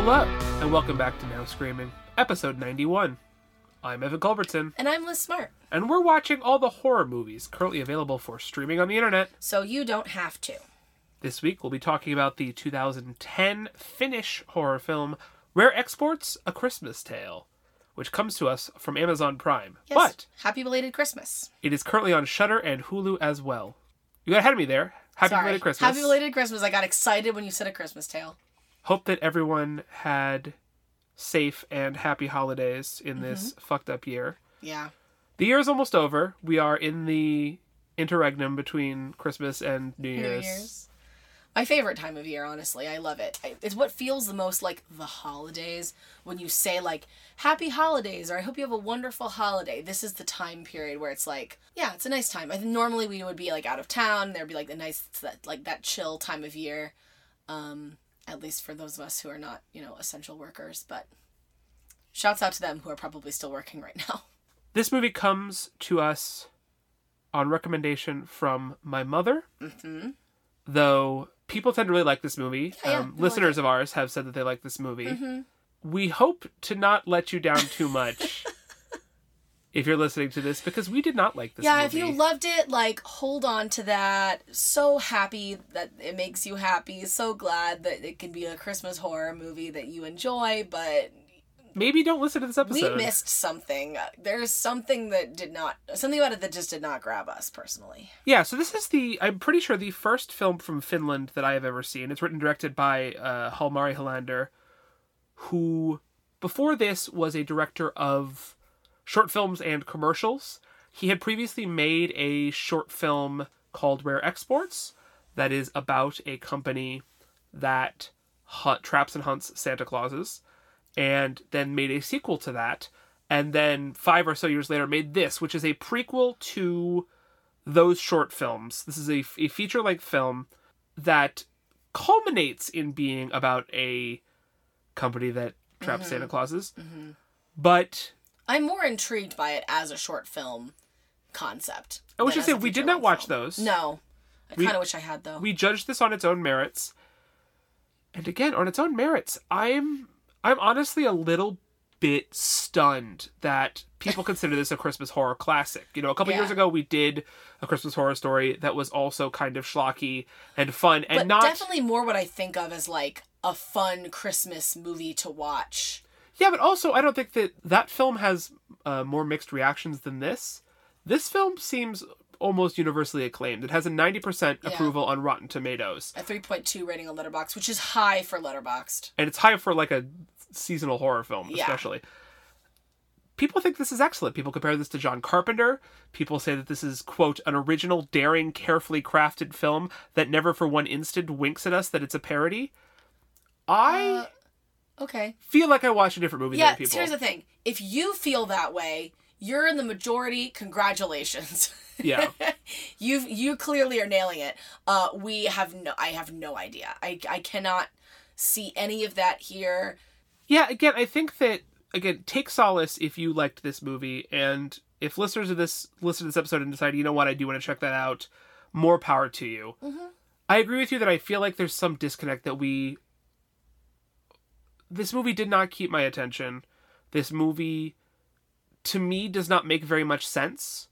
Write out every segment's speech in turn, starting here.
Hello, and welcome back to Now Screaming, episode 91. I'm Evan Culbertson, And I'm Liz Smart, and we're watching all the horror movies currently available for streaming on the internet. so you don't have to. This week, we'll be talking about the 2010 Finnish horror film Rare Exports A Christmas Tale, which comes to us from Amazon Prime. Yes. But happy belated Christmas. it is currently on Shudder and Hulu as well. You got ahead of me there. Happy Sorry. belated Christmas. Happy belated Christmas. I got excited when you said a Christmas tale. Hope that everyone had safe and happy holidays in this Mm-hmm. fucked up year. Yeah. The year is almost over. We are in the interregnum between Christmas and New New Year's. Year's. My favorite time of year, honestly. I love it. It's what feels the most like the holidays when you say like happy holidays or I hope you have a wonderful holiday. This is the time period where it's like, yeah, it's a nice time. I think normally we would be like out of town. There'd be like the nice that like that chill time of year. Um at least for those of us who are not, you know, essential workers, but shouts out to them who are probably still working right now. This movie comes to us on recommendation from my mother. Mhm. Though people tend to really like this movie. Yeah, yeah, um, listeners like of ours have said that they like this movie. Mhm. We hope to not let you down too much if you're listening to this because we did not like this yeah, movie. if you loved it, like hold on to that. So happy that it makes you happy. So glad that it can be a Christmas horror movie that you enjoy, but Maybe don't listen to this episode. we missed something. There's something that did not something about it that just did not grab us personally. Yeah, so this is the I'm pretty sure the first film from Finland that I have ever seen. It's written directed by uh, Jalmari Helander, who before this was a director of short films and commercials. He had previously made a short film called Rare Exports that is about a company that hunt, traps and hunts Santa Clauses, and then made a sequel to that. And then five or so years later, made this, which is a prequel to those short films. This is a, a feature length film that culminates in being about a company that traps mm-hmm. Santa Clauses. Mm-hmm. But I'm more intrigued by it as a short film concept. I was than just as a saying, we did not watch film. those. No. I kind of wish I had though. we judged this on its own merits. And again, on its own merits, I'm I'm honestly a little bit stunned that people consider this a Christmas horror classic. You know, a couple Yeah. years ago we did a Christmas horror story that was also kind of schlocky and fun and but not definitely more what I think of as like a fun Christmas movie to watch. Yeah, but also I don't think that that film has uh, more mixed reactions than this. This film seems almost universally acclaimed. It has a 90% Yeah. approval on Rotten Tomatoes. A 3.2 rating on Letterboxd, which is high for Letterboxd. And it's high for like a seasonal horror film, Yeah. especially. People think this is excellent. People compare this to John Carpenter. People say that this is, quote, an original, daring, carefully crafted film that never for one instant winks at us that it's a parody. I Uh, Okay. feel like I watched a different movie Yeah, than people. here's the thing. If you feel that way, you're in the majority. Congratulations. Yeah. you you clearly are nailing it. Uh, we have no. I have no idea. I I cannot see any of that here. Yeah, again, I think that again, take solace if you liked this movie, and if listeners of this listen to this episode and decide, you know what, I do want to check that out, more power to you. I agree with you that I feel like there's some disconnect that we. This movie did not keep my attention. This movie, to me, does not make very much sense.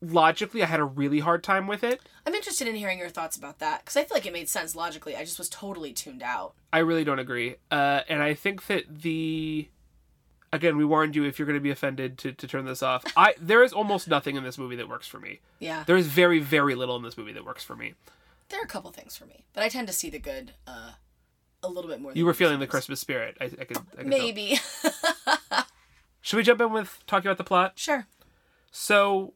Logically, I had a really hard time with it. I'm interested in hearing your thoughts about that because I feel like it made sense logically. I just was totally tuned out. I really don't agree. Uh, and I think that the again, we warned you if you're going to be offended to, to turn this off. I there is almost nothing in this movie that works for me. Yeah, There is very very little in this movie that works for me. there are a couple things for me, but I tend to see the good uh, a little bit more. You were feeling the. Christmas spirit. I, I could, I could. Maybe. Should we jump in with talking about the plot? sure. So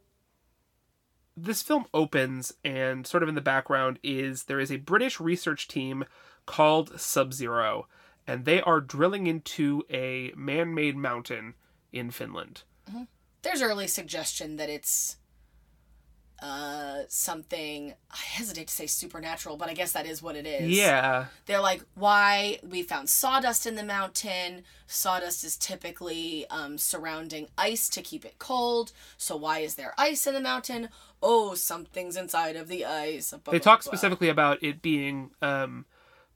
this film opens and sort of in the background is there is a British research team called Sub-Zero and they are drilling into a man-made mountain in Finland. Mm-hmm. There's early suggestion that it's uh something I hesitate to say supernatural, but I guess that is what it is. Yeah. They're like, why we found sawdust in the mountain. Sawdust is typically um, surrounding ice to keep it cold. So why is there ice in the mountain? Oh, something's inside of the ice. Blah, They blah, talk blah. specifically about it being um,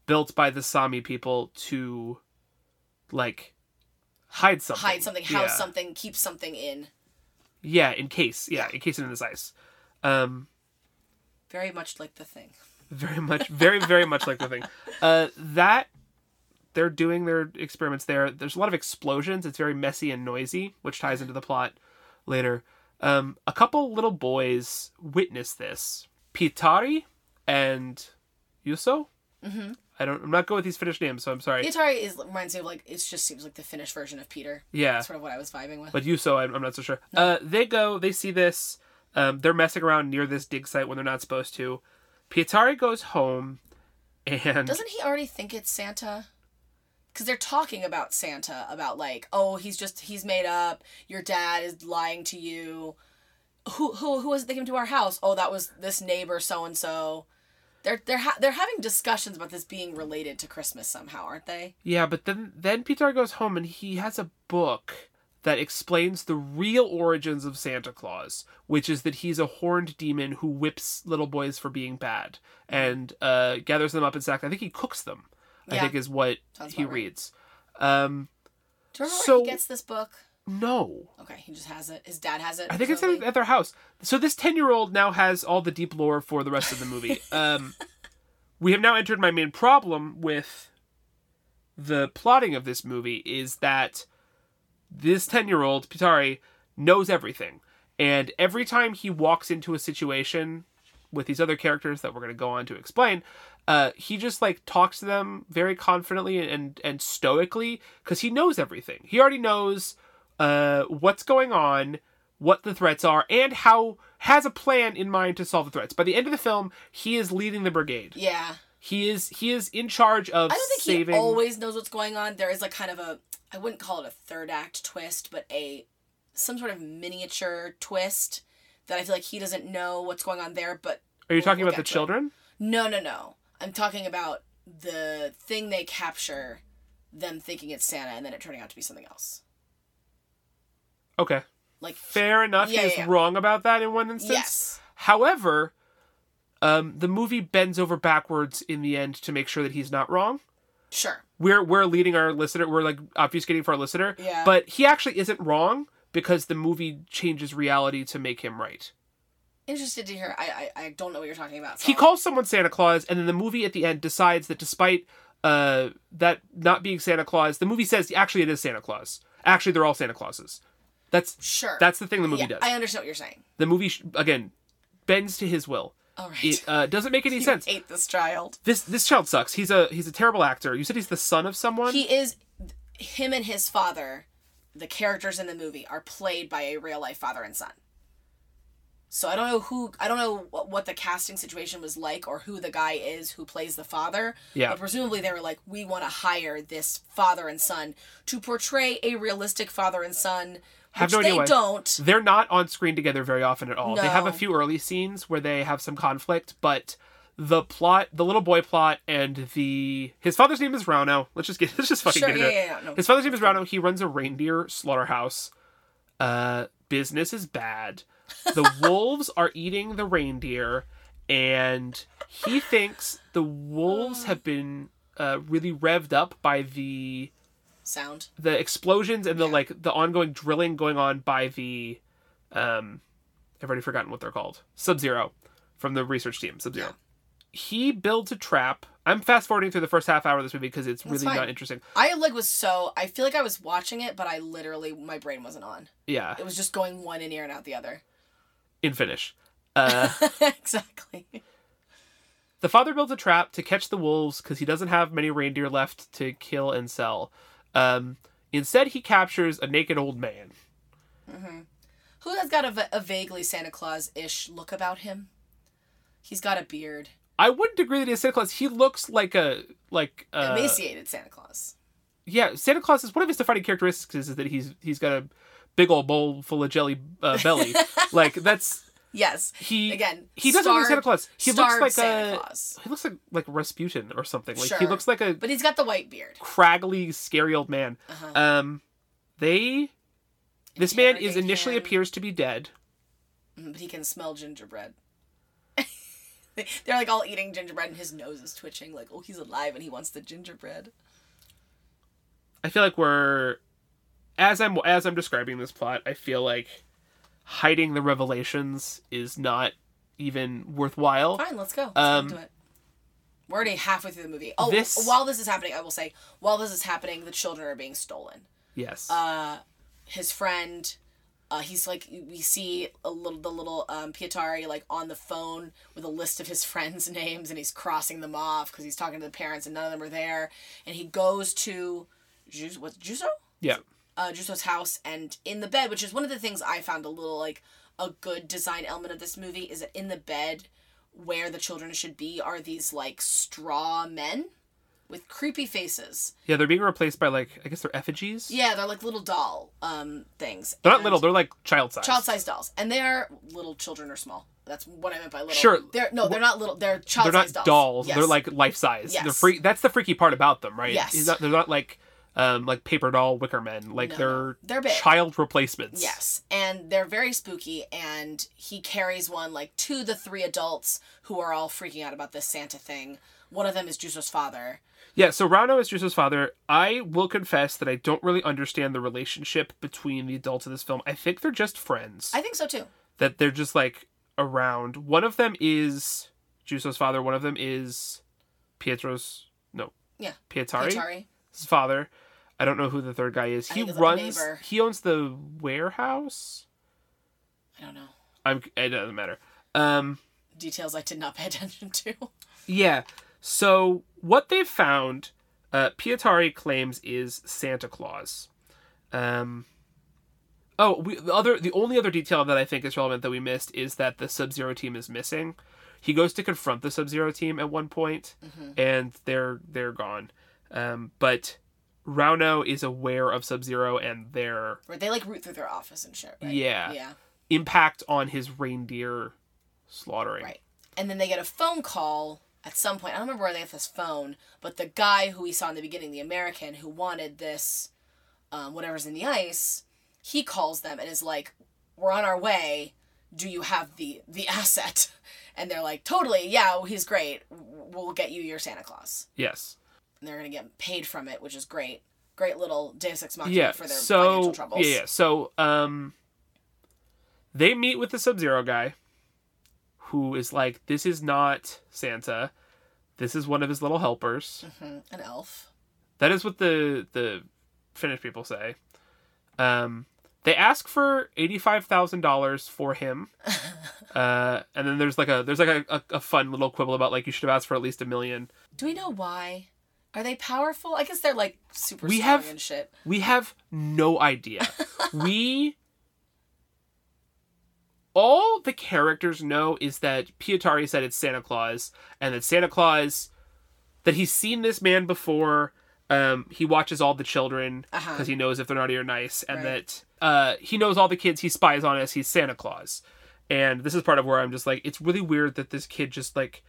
built by the Sami people to like hide something. Hide something, house yeah. something, keep something in. Yeah, in case. Yeah, in case it in this ice. Um, Very much like the thing. very much, very, very much like the thing. Uh, that they're doing their experiments there. There's a lot of explosions. It's very messy and noisy, which ties into the plot later. Um, a couple little boys witness this. Pietari and Juso. Mm-hmm. I don't. I'm not good with these Finnish names, so I'm sorry. Pietari is reminds me of like it just seems like the Finnish version of Peter. yeah, That's sort of what I was vibing with. but Juso, I'm, I'm not so sure. Uh, they go. They see this. Um, they're messing around near this dig site when they're not supposed to. Pietari goes home, and Doesn't he already think it's Santa? Because they're talking about Santa, about like, oh, he's just he's made up. Your dad is lying to you. Who who who was it that came to our house? Oh, that was this neighbor so and so. They're they're ha- they're having discussions about this being related to Christmas somehow, aren't they? Yeah, but then then Peter goes home and he has a book that explains the real origins of Santa Claus, which is that he's a horned demon who whips little boys for being bad and uh, gathers them up in sacks. I think he cooks them. I think is what Sounds he about right. reads. Um, Do you remember So- where he gets this book? no, Okay, he just has it. His dad has it. I think it's at, at their house. So this ten-year-old now has all the deep lore for the rest of the movie. Um, we have now entered my main problem with the plotting of this movie is that this ten-year-old Pietari knows everything, and every time he walks into a situation with these other characters that we're going to go on to explain, uh, he just like talks to them very confidently and and stoically because he knows everything. He already knows uh, what's going on, what the threats are, and how has a plan in mind to solve the threats. By the end of the film, he is leading the brigade. Yeah. He is he is in charge of I don't think saving. he always knows what's going on. There is like kind of a I wouldn't call it a third act twist, but a some sort of miniature twist that I feel like he doesn't know what's going on there, but Are you we'll- talking about the to it. children? No, no, no. I'm talking about the thing they capture them thinking it's Santa and then it turning out to be something else. Okay, Like fair enough. Yeah, he is yeah, yeah. wrong about that in one instance. yes. However, um, the movie bends over backwards in the end to make sure that he's not wrong. Sure. We're we're leading our listener. We're like obfuscating for our listener. Yeah. But he actually isn't wrong because the movie changes reality to make him right. Interested to hear. I I, I don't know what you're talking about. so He calls someone Santa Claus, and then the movie at the end decides that despite uh, that not being Santa Claus, the movie says actually it is Santa Claus. Actually, they're all Santa Clauses. That's Sure. that's the thing the movie yeah, does. I understand what you're saying. The movie again bends to his will. All right. It uh, doesn't make any You sense. Ate this child. This this child sucks. He's a he's a terrible actor. You said he's the son of someone. He is him and his father, the characters in the movie are played by a real life father and son. So I don't know who I don't know what, what the casting situation was like or who the guy is who plays the father. Yeah. But presumably they were like, we want to hire this father and son to portray a realistic father and son, which Have no idea they why. don't. They're not on screen together very often at all. No. They have a few early scenes where they have some conflict, but the plot, the little boy plot, and the his father's name is Rauno. Let's just get let's just fucking Sure, get yeah, it. yeah, yeah, no. His father's name is Rauno. He runs a reindeer slaughterhouse. Uh, business is bad. The wolves are eating the reindeer, and he thinks the wolves have been uh, really revved up by the Sound. the explosions and the Yeah. like the ongoing drilling going on by the um I've already forgotten what they're called. Sub Zero from the research team. Sub Zero. He builds a trap. I'm fast forwarding through the first half hour of this movie because it's really fine. not interesting. I like was so I feel like I was watching it, but I literally my brain wasn't on. Yeah, It was just going one in ear and out the other. in Finnish. Uh, exactly. the father builds a trap to catch the wolves because he doesn't have many reindeer left to kill and sell. Um, instead, he captures a naked old man. Who has got a, a vaguely Santa Claus ish look about him? He's got a beard. I wouldn't agree that he's Santa Claus. He looks like a like uh, Emaciated Santa Claus. yeah, Santa Claus is one of his defining characteristics is that he's he's got a big old bowl full of jelly uh, belly. like that's Yes. he Again, He doesn't look like Santa Claus. He looks like Santa a Claus. he looks like like Rasputin or something. Like he looks like a But he's got the white beard. craggly, scary old man. Uh-huh. Um, they this man is initially appears to be dead. Mm, But he can smell gingerbread. They're like all eating gingerbread, and his nose is twitching, like, oh, he's alive and he wants the gingerbread. I feel like we're as I'm as I'm describing this plot, I feel like hiding the revelations is not even worthwhile. Fine, let's go. Let's Um, it. We're already halfway through the movie. Oh, This- while this is happening, I will say, while this is happening, the children are being stolen. Yes. Uh, his friend, uh, he's like, we see a little the little um, Pietari like on the phone with a list of his friends' names, and he's crossing them off because he's talking to the parents, and none of them are there. And he goes to, Jus- what's Juso? yeah. Uh, Juso's house and in the bed, which is one of the things I found a little like a good design element of this movie is that in the bed where the children should be are these like straw men with creepy faces. Yeah, they're being replaced by like I guess they're effigies. Yeah, they're like little doll um things. They're not little, they're like child size. child-sized dolls, and they are little children are small. That's what I meant by little. Sure. They're no, they're not little. They're They're child-sized not dolls. dolls. Yes. They're like life size. Yes. They're free that's the freaky part about them, right? Yes. Not- they're not like um like paper doll wicker men. Like No, they're they're big. child replacements. Yes, and they're very spooky, and he carries one like to the three adults who are all freaking out about this Santa thing. One of them is Juso's father. Yeah, so Rauno is Juso's father. I will confess that I don't really understand the relationship between the adults in this film. I think they're just friends. I think so too. that they're just like around. One of them is Juso's father. One of them is Pietro's no Yeah. Pietari, Pietari. His father. I don't know who the third guy is. He think it's a runs. He owns the warehouse. I don't know. I'm. It doesn't matter. Um. Details I did not pay attention to. Yeah. So what they've found, uh, Pietari claims is Santa Claus. Um. Oh, we, the other, the only other detail that I think is relevant that we missed is that the Sub Zero team is missing. He goes to confront the Sub Zero team at one point, and they're they're gone. Um, but Rauno is aware of Sub Zero and their Where they like root through their office and shit, right? Yeah. Yeah. impact on his reindeer slaughtering. Right. And then they get a phone call at some point. I don't remember where they get this phone, but the guy who we saw in the beginning, the American who wanted this, um, whatever's in the ice, he calls them and is like, "We're on our way. Do you have the the asset?" And they're like, "Totally. Yeah, he's great. We'll get you your Santa Claus." Yes. And they're gonna get paid from it, which is great. Great little Deus Ex Machina yeah for their so financial troubles. yeah, yeah so um they meet with the sub-zero guy who is like this is not santa this is one of his little helpers Mhm. An elf. that is what the the finnish people say um they ask for $85000 for him uh and then there's like a there's like a, a, a fun little quibble about like you should have asked for at least a million Do we know why? Are they powerful? I guess they're like super We strong have- and shit. We have no idea. we all the characters know is that Pietari said it's Santa Claus, and that Santa Claus that he's seen this man before. Um, he watches all the children because Uh-huh. he knows if they're naughty or nice, and Right. that uh, he knows all the kids. He spies on us. He's Santa Claus, and this is part of where I'm just like, it's really weird that this kid just like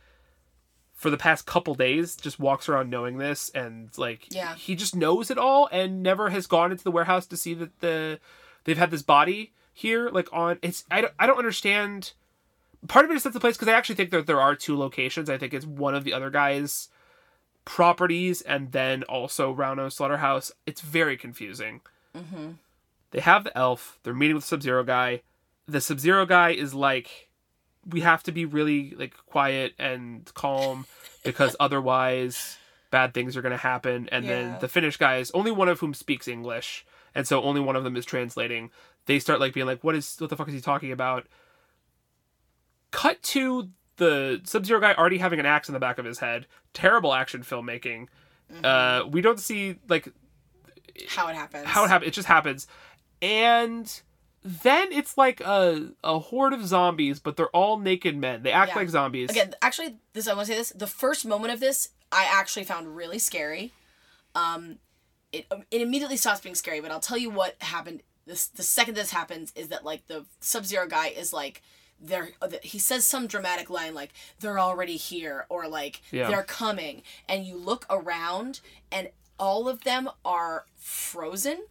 for the past couple days just walks around knowing this and like Yeah. he just knows it all and never has gone into the warehouse to see that the they've had this body here like on it's I don't, I don't understand. Part of it is that's the place because I actually think that there are two locations. I think it's one of the other guys properties and then also Rauno slaughterhouse. It's very confusing. Mm-hmm. they have the elf. They're meeting with Sub Zero guy. The Sub Zero guy is like we have to be really like quiet and calm because otherwise bad things are going to happen. And Yeah. then the Finnish guys only one of whom speaks English. And so only one of them is translating. They start like being like what is what the fuck is he talking about? Cut to the Sub Zero guy already having an axe in the back of his head. Terrible action filmmaking. Uh we don't see like How it happens. how it happens. It just happens, and then it's like a a horde of zombies, but they're all naked men. They act Yeah. like zombies. Again, actually, this I want to say this. The first moment of this, I actually found really scary. Um, it it immediately stops being scary, but I'll tell you what happened. This the second this happens is that like the Sub Zero guy is like they're he says some dramatic line like they're already here or like Yeah. they're coming, and you look around and all of them are frozen.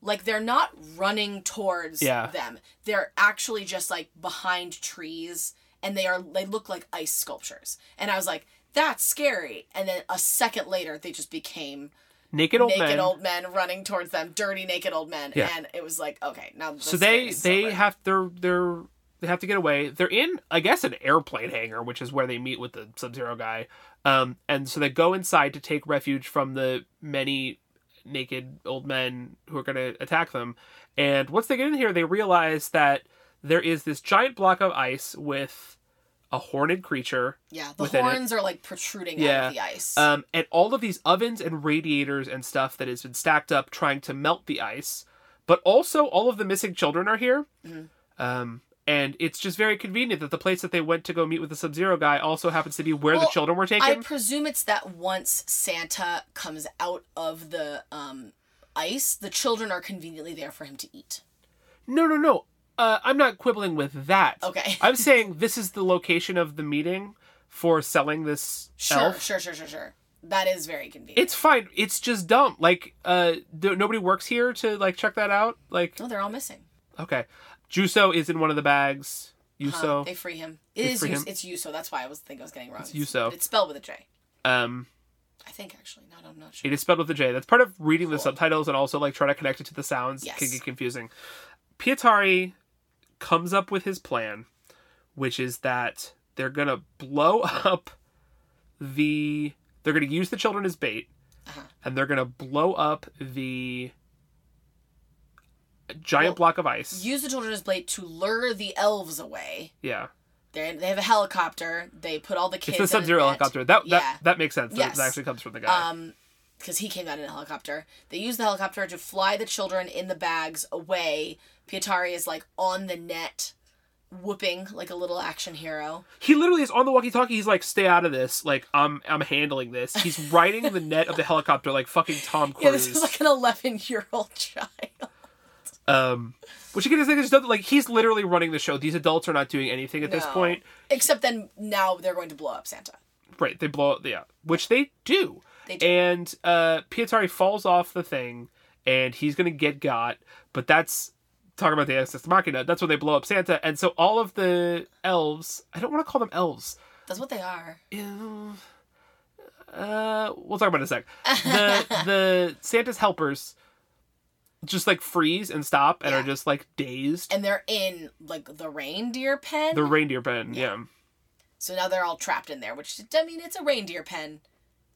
Like they're not running towards Yeah. them. They're actually just like behind trees and they are they look like ice sculptures. And I was like, that's scary. And then a second later, they just became naked old naked men. old men running towards them, dirty naked old men, Yeah. and it was like, okay, now so they they over. have they're they're they have to get away. They're in I guess an airplane hangar, which is where they meet with the Sub Zero guy. Um, and so they go inside to take refuge from the many naked old men who are going to attack them. And once they get in here, they realize that there is this giant block of ice with a horned creature yeah, the within it. horns are like protruding Yeah. out of the ice. um, and all of these ovens and radiators and stuff that has been stacked up trying to melt the ice. But also, all of the missing children are here. Mhm. Um, and it's just very convenient that the place that they went to go meet with the Sub Zero guy also happens to be where the children were taken. I presume it's that once Santa comes out of the um, ice, the children are conveniently there for him to eat. no, no, no. Uh, I'm not quibbling with that. Okay. I'm saying this is the location of the meeting for selling this Sure, elf. sure, sure, sure, sure. That is very convenient. It's fine. It's just dumb. Like, uh, th- nobody works here to like check that out. Like, no, they're all missing. okay, Juso is in one of the bags. Huh, they free him. It is free him. it's Yuso. That's why I was think I was getting wrong. It's Yuso. It's spelled with a J. Um, I think actually. No, I'm not sure. it is spelled with a J. That's part of reading the subtitles and also like trying to connect it to the sounds Yes. can get confusing. Pietari comes up with his plan, which is that they're gonna blow up the. They're gonna use the children as bait, Uh-huh. and they're gonna blow up the giant Well, block of ice. Use the children's blade to lure the elves away. yeah, They they have a helicopter. They put all the kids. it's the a Sub Zero helicopter. That Yeah. that that makes sense. That- Yes. That actually comes from the guy. Um, because he came out in a helicopter. They use the helicopter to fly the children in the bags away. Pietari is like on the net, whooping like a little action hero. He literally is on the walkie-talkie. He's like, "Stay out of this. Like, I'm I'm handling this." He's riding the net of the helicopter like fucking Tom Cruise. Yeah, this is like an eleven-year-old child. Um, which again is like, just like he's literally running the show. These adults are not doing anything at this point. Except then now they're going to blow up Santa. Right? They blow up yeah, which they do. They do. And uh, Pietari falls off the thing, and he's gonna get got. But that's talking about the Exodus Machina. That's when they blow up Santa, and so all of the elves. I don't want to call them elves. That's what they are. Uh, we'll talk about it in a sec. The the Santa's helpers just like freeze and stop and Yeah. are just like dazed. And they're in like the reindeer pen. The reindeer pen, yeah. so now they're all trapped in there, which I mean it's a reindeer pen.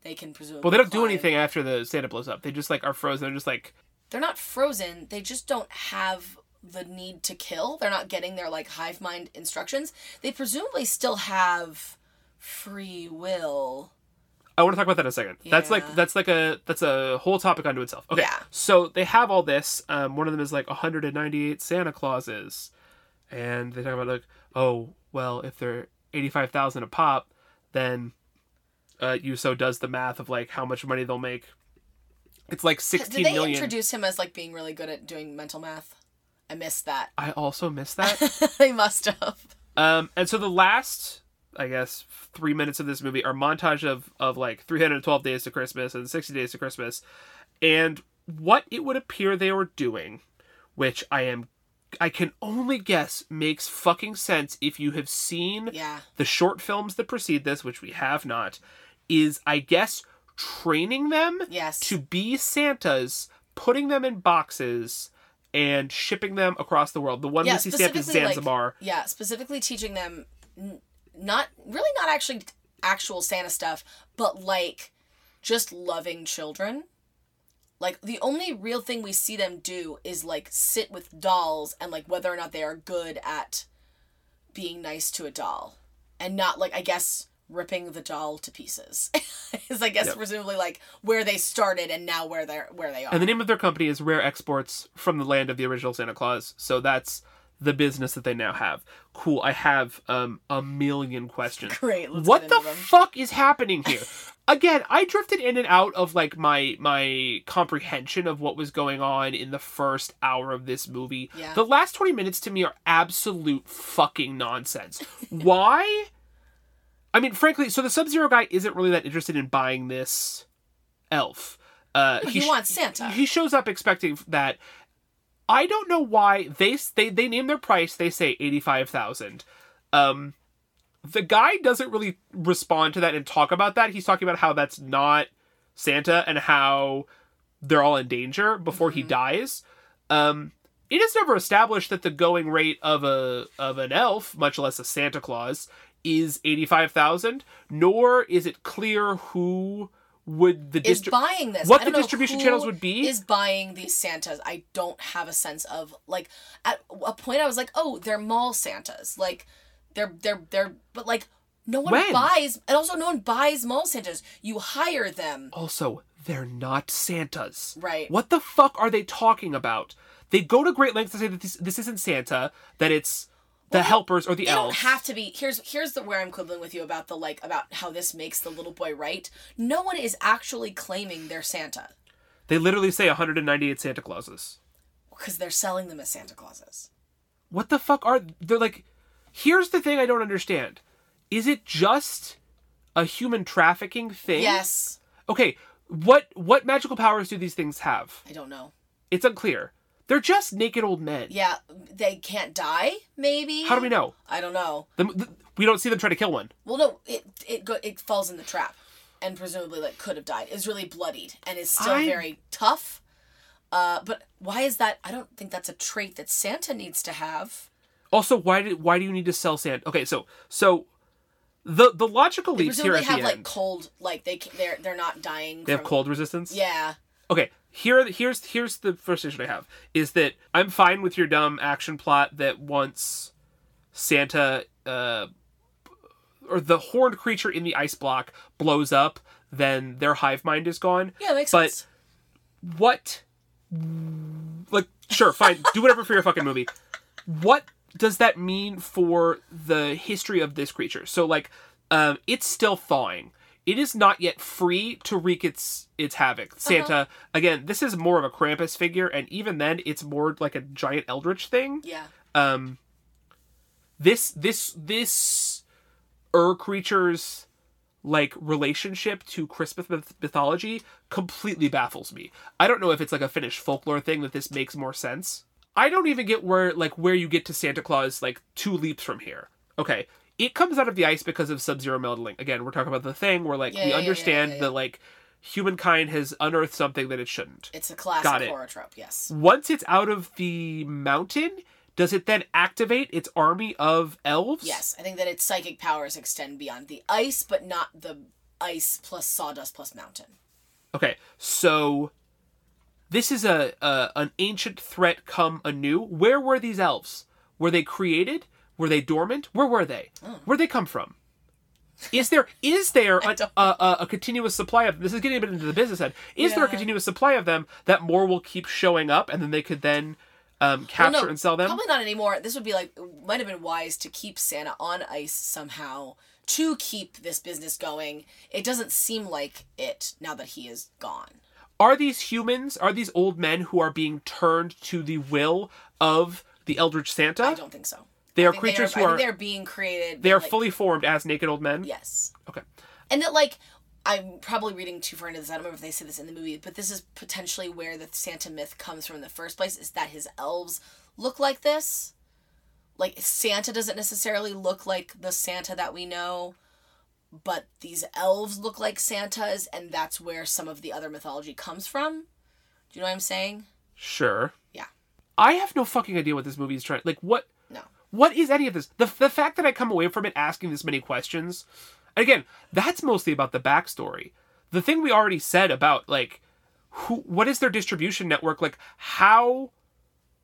They can presumably. Well, they don't do anything after the Santa blows up. They just like are frozen. They're just like They're not frozen. They just don't have the need to kill. They're not getting their like hive mind instructions. They presumably still have free will. I want to talk about that in a second. That's like that's like a that's a whole topic unto itself. Okay. Yeah. So they have all this. Um, one of them is like 198 Santa Clauses, and they talk about like, oh well, if they're 85,000 a pop, then uh, Juso does the math of like how much money they'll make. It's like Did they million. introduce him as like being really good at doing mental math? I missed that. I also missed that. they must have. Um, and so the last, I guess, three minutes of this movie are montage of of like 312 days to Christmas and 60 days to Christmas, and what it would appear they were doing, which I am, I can only guess makes fucking sense if you have seen Yeah. the short films that precede this, which we have not, is I guess training them Yes. to be Santas, putting them in boxes. And shipping them across the world. The one Yeah, we see stamp is like- Zanzibar. Yeah, specifically teaching them not really not actually actual Santa stuff, but like just loving children. Like the only real thing we see them do is like sit with dolls and like whether or not they are good at being nice to a doll and not like I guess ripping the doll to pieces. is I guess Yep. presumably like where they started and now where they're where they are. And the name of their company is Rare Exports from the land of the original Santa Claus. So that's the business that they now have. Cool. I have um a million questions. Great. What the fuck is happening here? Again, I drifted in and out of like my my comprehension of what was going on in the first hour of this movie. Yeah. The last 20 minutes to me are absolute fucking nonsense. Why? I mean, frankly, so the Sub-Zero guy isn't really that interested in buying this elf. Uh, he sh- wants Santa. He shows up expecting that. I don't know why they they they name their price. They say eighty five thousand. Um, the guy doesn't really respond to that and talk about that. He's talking about how that's not Santa and how they're all in danger before he dies. Um, it is never established that the going rate of a of an elf, much less a Santa Claus, is eighty five thousand. Nor is it clear who would the is buying this. what the distribution channels would be? Is buying these Santas. I don't have a sense of like at a point I was like, oh, they're mall Santas. Like they're they're they're but like no one When? buys and also no one buys mall Santas. You hire them. Also, they're not Santas. Right. What the fuck are they talking about? They go to great lengths to say that this, this isn't Santa, that it's the helpers or the elves. don't have to be. Here's here's the where I'm quibbling with you about the like about how this makes the little boy right. No one is actually claiming they're Santa They literally say 198 Santa Clauses. because they're selling them as Santa Clauses. What the fuck are they're like? Here's the thing I don't understand. Is it just a human trafficking thing? Yes, Okay, what what magical powers do these things have? I don't know. It's unclear. They're just naked old men. Yeah, they can't die. Maybe. How do we know? I don't know. The, the, we don't see them try to kill one. Well, no, it it go, it falls in the trap, and presumably like could have died. Is really bloodied and is still I- very tough. Uh, but why is that? I don't think that's a trait that Santa needs to have. Also, why did why do you need to sell sand? Okay, so so the the logical leaps here at have the like cold, like they they're they're not dying. They have cold resistance. Yeah, Okay, here here's here's the first issue I have is that I'm fine with your dumb action plot that once Santa uh or the horned creature in the ice block blows up, then their hive mind is gone. yeah, makes But- sense. What like sure, fine, do whatever for your fucking movie. What does that mean for the history of this creature? So like um it's still thawing. It is not yet free to wreak its its havoc. Santa again, this is more of a Krampus figure and even then it's more like a giant eldritch thing. Yeah, Um this this this Ur creature's like relationship to Christmas myth- mythology completely baffles me. I don't know if it's like a Finnish folklore thing that this makes more sense. I don't even get where like where you get to Santa Claus like two leaps from here. Okay, it comes out of the ice because of Sub-Zero melding. Again, we're talking about the thing where like Yeah, we yeah, understand yeah. that like humankind has unearthed something that it shouldn't. it's a classic Got it. horror trope. Yes. Once it's out of the mountain, does it then activate its army of elves? Yes, I think that its psychic powers extend beyond the ice, but not the ice plus sawdust plus mountain. Okay, so this is a, a an ancient threat come anew. Where were these elves? Were they created? Were they dormant? Where were they? Where'd they come from? Is there is there a, a, a, a continuous supply of this is getting a bit into the business end. Is there a continuous supply of them that more will keep showing up and then they could then um, capture Well, no, and sell them? Probably not anymore. This would be like might have been wise to keep Santa on ice somehow to keep this business going. It doesn't seem like it now that he is gone. Are these humans? Are these old men who are being turned to the will of the Eldritch Santa? I don't think so. They are creatures I who are they're being created. they are like- fully formed as naked old men. yes, Okay. and that like I'm probably reading too far into this. I don't remember if they say this in the movie, but this is potentially where the Santa myth comes from in the first place. Is that his elves look like this? Like Santa doesn't necessarily look like the Santa that we know, but these elves look like Santas, and that's where some of the other mythology comes from. Do you know what I'm saying? Sure. Yeah. I have no fucking idea what this movie is trying. Like, what? What is any of this? The the fact that I come away from it asking this many questions, again, that's mostly about the backstory. The thing we already said about like, who? What is their distribution network? Like, how?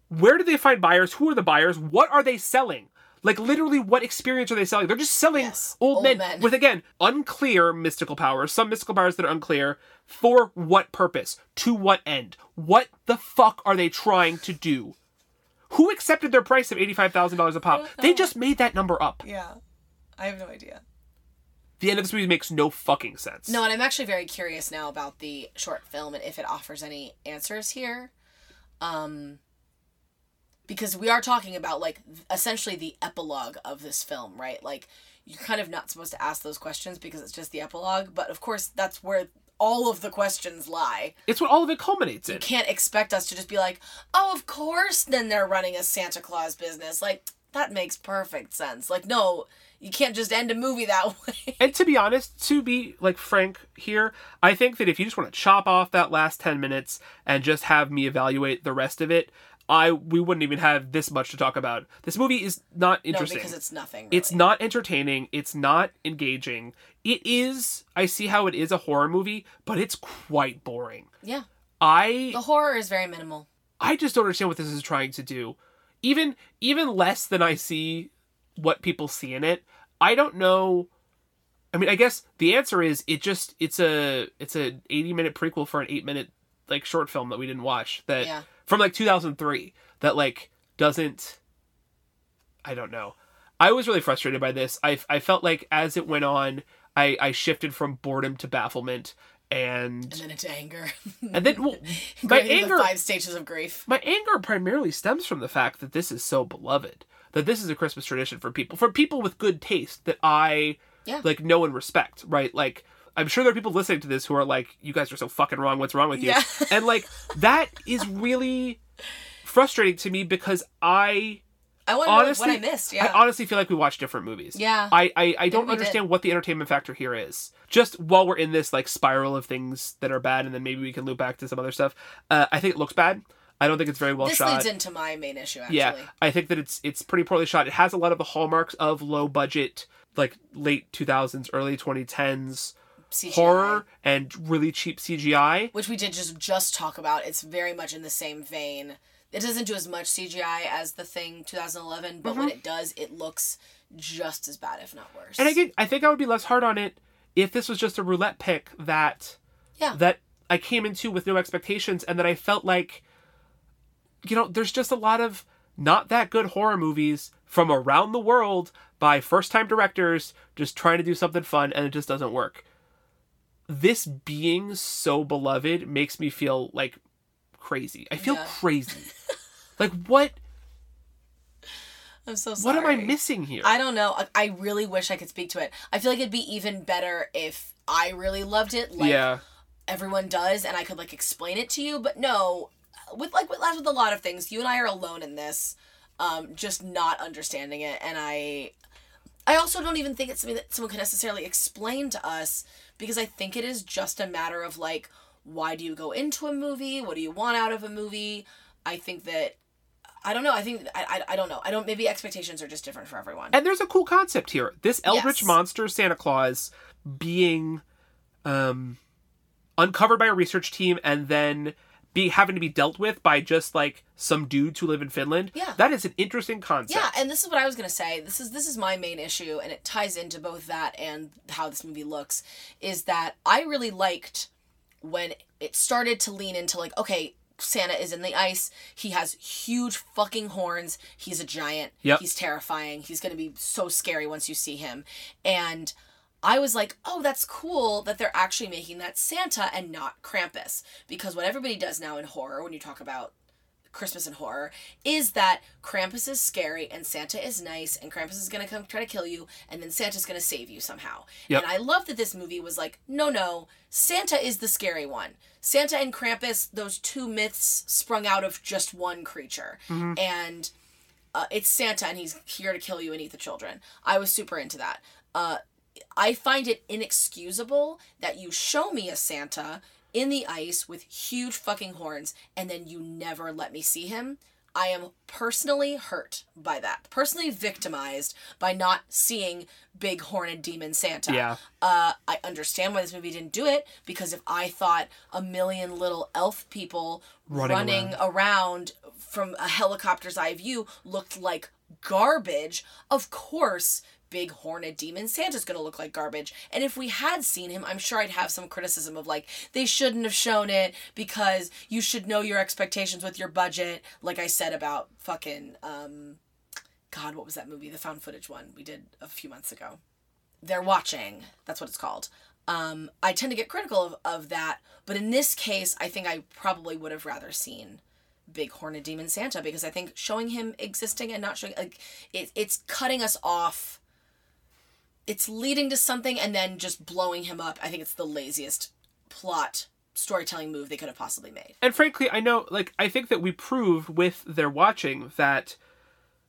Where do they find buyers? Who are the buyers? What are they selling? Like literally, what experience are they selling? They're just selling Yes, old, old men, men. with again unclear mystical powers. Some mystical powers that are unclear. For what purpose? To what end? What the fuck are they trying to do? Who accepted their price of eighty-five thousand dollars a pop? They just made that number up. Yeah, I have no idea. The end of this movie makes no fucking sense. No, and I'm actually very curious now about the short film and if it offers any answers here. Um because we are talking about like essentially the epilogue of this film, right? Like you're kind of not supposed to ask those questions because it's just the epilogue, but of course that's where all of the questions lie. it's what all of it culminates in. You can't expect us to just be like, "Oh, of course, then they're running a Santa Claus business." Like, that makes perfect sense. Like, no, you can't just end a movie that way. And to be honest, to be like frank here, I think that if you just want to chop off that last 10 minutes and just have me evaluate the rest of it, I we wouldn't even have this much to talk about. This movie is not interesting. no, because it's nothing. It's not entertaining. It's not engaging. It is. I see how it is a horror movie, but it's quite boring. Yeah. I The horror is very minimal. I just don't understand what this is trying to do. Even even less than I see what people see in it. I don't know. I mean, I guess the answer is it just it's a it's a 80 minute prequel for an 8 minute like short film that we didn't watch that Yeah. From like 2003 that like doesn't I don't know. I was really frustrated by this. I I felt like as it went on, I I shifted from boredom to bafflement and And then into anger. and then well, my anger The five stages of grief. my anger primarily stems from the fact that this is so beloved that this is a christmas tradition for people for people with good taste that i Yeah. like know and respect right like i'm sure there are people listening to this who are like you guys are so fucking wrong what's wrong with you Yeah. and like that is really frustrating to me because i I wonder honestly what I missed. Yeah. i honestly feel like we watch different movies Yeah. i i, I don't we did. understand what the entertainment factor here is just while we're in this like spiral of things that are bad and then maybe we can loop back to some other stuff uh, i think it looks bad i don't think it's very well this shot leads into my main issue. Actually. yeah, I think that it's it's pretty poorly shot. It has a lot of the hallmarks of low budget, like late two thousands, early twenty tens CGI, horror and really cheap CGI. which we did just just talk about. It's very much in the same vein. It doesn't do as much CGI as the thing 2011, but Mm-hmm. when it does, it looks just as bad, if not worse. And again, I think I would be less hard on it if this was just a roulette pick that Yeah. that I came into with no expectations and that I felt like you know, there's just a lot of not that good horror movies from around the world by first time directors just trying to do something fun and it just doesn't work. This being so beloved makes me feel like crazy. I feel Yeah. crazy. like what I'm so sorry. what am I missing here? I don't know. I- really wish I could speak to it. I feel like it'd be even better if I really loved it, like yeah. everyone does, and I could like explain it to you. But no, with like with, with a lot of things, you and I are alone in this, um, just not understanding it. And I, I also don't even think it's something that someone could necessarily explain to us because I think it is just a matter of like, why do you go into a movie? What do you want out of a movie? I think that. I don't know. I think I, I, I don't know. I don't. Maybe expectations are just different for everyone. And there's a cool concept here. This eldritch Yes. monster Santa Claus being um uncovered by a research team and then be having to be dealt with by just like some dudes who live in Finland. Yeah. That is an interesting concept. Yeah, and this is what I was gonna say. This is this is my main issue, and it ties into both that and how this movie looks. Is that I really liked when it started to lean into like, okay, Santa is in the ice. He has huge fucking horns. He's a giant. Yep. He's terrifying. He's gonna be so scary once you see him. And I was like, oh, that's cool that they're actually making that Santa and not Krampus. Because what everybody does now in horror, when you talk about Christmas and horror is that Krampus is scary and Santa is nice and Krampus is gonna come try to kill you and then Santa's gonna save you somehow. Yep. And I love that this movie was like, no, no, Santa is the scary one. Santa and Krampus, those two myths sprung out of just one creature. And uh, it's Santa and he's here to kill you and eat the children. I was super into that. Uh, I find it inexcusable that you show me a Santa in the ice with huge fucking horns and then you never let me see him. I am personally hurt by that. Personally victimized by not seeing big horned demon Santa. Yeah. Uh, I understand why this movie didn't do it because if I thought a million little elf people Running running, around. from a helicopter's eye view looked like garbage, of course big horned demon Santa's gonna look like garbage. And if we had seen him, I'm sure I'd have some criticism of like, they shouldn't have shown it because you should know your expectations with your budget. Like I said about fucking um God, what was that movie? The found footage one we did a few months ago. They're watching. That's what it's called. Um, I tend to get critical of, of that, but in this case, I think I probably would have rather seen big horned demon Santa because I think showing him existing and not showing like it, it's cutting us off. It's leading to something and then just blowing him up. I think it's the laziest plot storytelling move they could have possibly made. And frankly, I know like I think that we proved with They're Watching that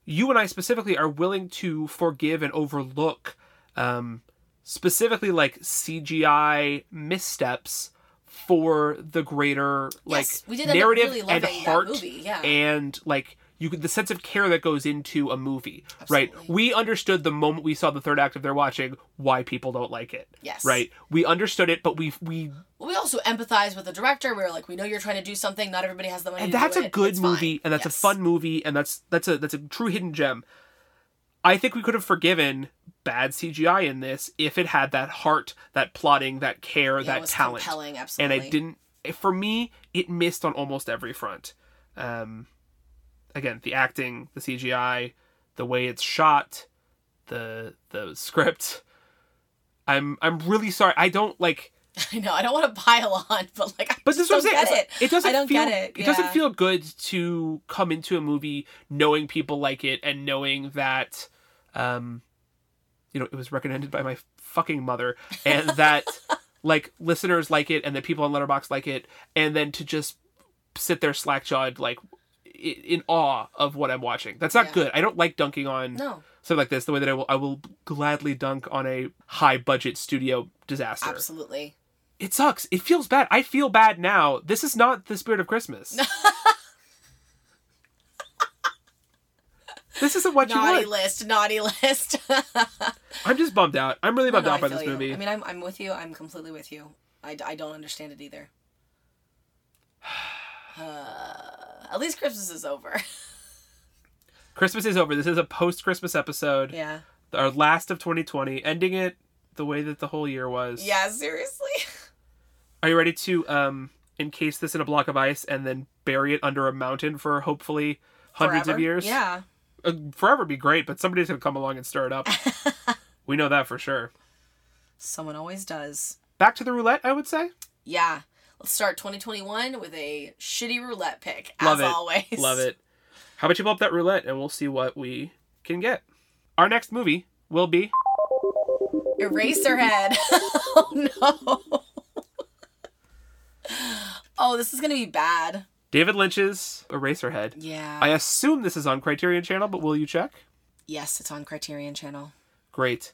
you and I specifically are willing to forgive and overlook um, specifically like CGI missteps for the greater like Yes, we did end narrative really and heart movie, yeah. and like you could the sense of care that goes into a movie right we understood the moment we saw the third act of They're Watching why people don't like it Yes. right we understood it but we we we also empathize with the director. We were like, we know you're trying to do something. Not everybody has the money. and to do that's a it. good It's fine. movie and that's Yes. a fun movie and that's that's a that's a true hidden gem i think we could have forgiven bad cgi in this if it had that heart that plotting that care Yeah, it that was talent compelling. and Absolutely. i didn't for me it missed on almost every front um again the acting the cgi the way it's shot the the script i'm i'm really sorry i don't like I know. I don't want to pile on, but like, I But this don't get it. like- It doesn't I don't feel. get it. doesn't feel good to come into a movie knowing people like it and knowing that, um, you know, it was recommended by my fucking mother, and that like listeners like it, and that people on Letterboxd like it, and then to just sit there slack jawed like in awe of what I'm watching. That's not Yeah. good. I don't like dunking on No, something like this the way that I will. I will gladly dunk on a high budget studio disaster absolutely. it sucks. It feels bad. I feel bad now. This is not the spirit of Christmas. this isn't what you Naughty want. list. Naughty list. I'm just bummed out. I'm really bummed No, out I by this you. movie. I mean, I'm, I'm with you. I'm completely with you. I, I don't understand it either. Uh, at least Christmas is over. Christmas is over. This is a post-Christmas episode. yeah. Our last of 2020, ending it the way that the whole year was. Yeah, seriously. Are you ready to um encase this in a block of ice and then bury it under a mountain for hopefully hundreds of years? Yeah. Uh, forever be great, but somebody's gonna come along and stir it up. we know that for sure. Someone always does. Back to the roulette, I would say. Yeah. Let's start 2021 with a shitty roulette pick, Love as it. always. Love it. How about you pull up that roulette and we'll see what we can get. Our next movie will be Eraserhead. oh no. oh, this is gonna be bad. David Lynch's Eraserhead. Yeah. I assume this is on Criterion Channel, but will you check? yes, it's on Criterion Channel. Great.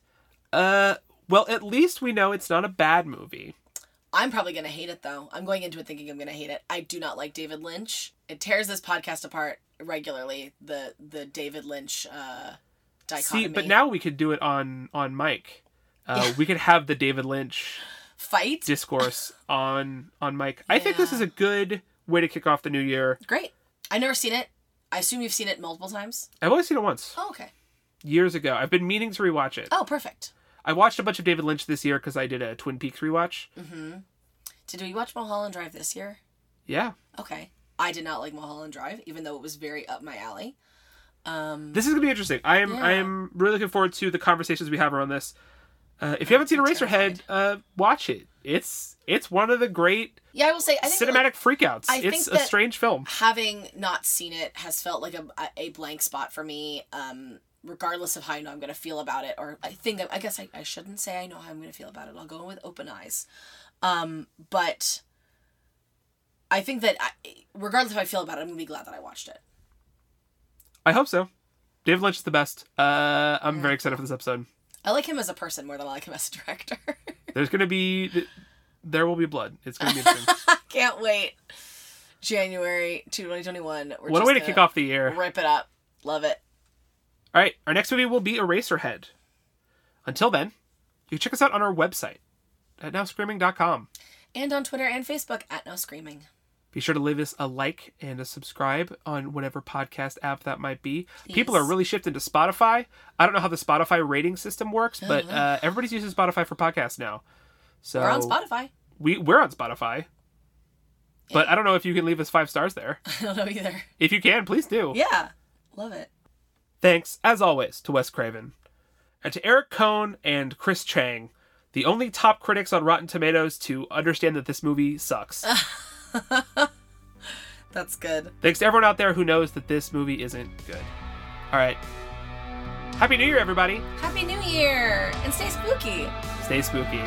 Uh, well, at least we know it's not a bad movie. I'm probably gonna hate it though. I'm going into it thinking I'm gonna hate it. I do not like David Lynch. It tears this podcast apart regularly. The the David Lynch uh, dichotomy. See, but now we could do it on on mic. Uh, We could have the David Lynch fight. discourse on on mic. I think this is a good way to kick off the new year. Great. I've never seen it. I assume you've seen it multiple times. I've only seen it once, Oh, okay. years ago. I've been meaning to rewatch it. Oh, perfect. I watched a bunch of David Lynch this year because I did a Twin Peaks rewatch. Mm. Did we watch Mulholland Drive this year? Yeah, Okay. I did not like Mulholland Drive, even though it was very up my alley. Um, this is gonna be interesting. I am I am really looking forward to the conversations we have around this. Uh, if you haven't seen Eraserhead, uh, watch it. It's it's one of the great yeah, I will say I think like, cinematic freakouts. I it's a strange film. having not seen it has felt like a, a blank spot for me. Um, regardless of how I know I'm going to feel about it, or I think I guess I, I shouldn't say I know how I'm going to feel about it. I'll go in with open eyes. Um, but I think that I, regardless of how I feel about it, I'm going to be glad that I watched it. I hope so. David Lynch is the best. Uh, I'm very excited for this episode. I like him as a person more than I like him as a director. There's gonna be, there will be blood. It's gonna be interesting. Can't wait. January 2021. We're what a way gonna kick off the year. Rip it up. Love it. All right, our next movie will be Eraserhead. Until then, you can check us out on our website at nowscreaming.com. And on Twitter and Facebook at nowscreaming. Be sure to leave us a like and a subscribe on whatever podcast app that might be. People are really shifting to Spotify. I don't know how the Spotify rating system works, but uh, everybody's using Spotify for podcasts now. So We're on Spotify. We we're on Spotify, but I don't know if you can leave us five stars there. I don't know either. If you can, please do. Yeah. Love it. Thanks, as always, to Wes Craven. And to Eric Kohn and Chris Chang, the only top critics on Rotten Tomatoes to understand that this movie sucks. That's good. Thanks to everyone out there who knows that this movie isn't good. All right. Happy New Year, everybody. Happy New Year and stay spooky. Stay spooky.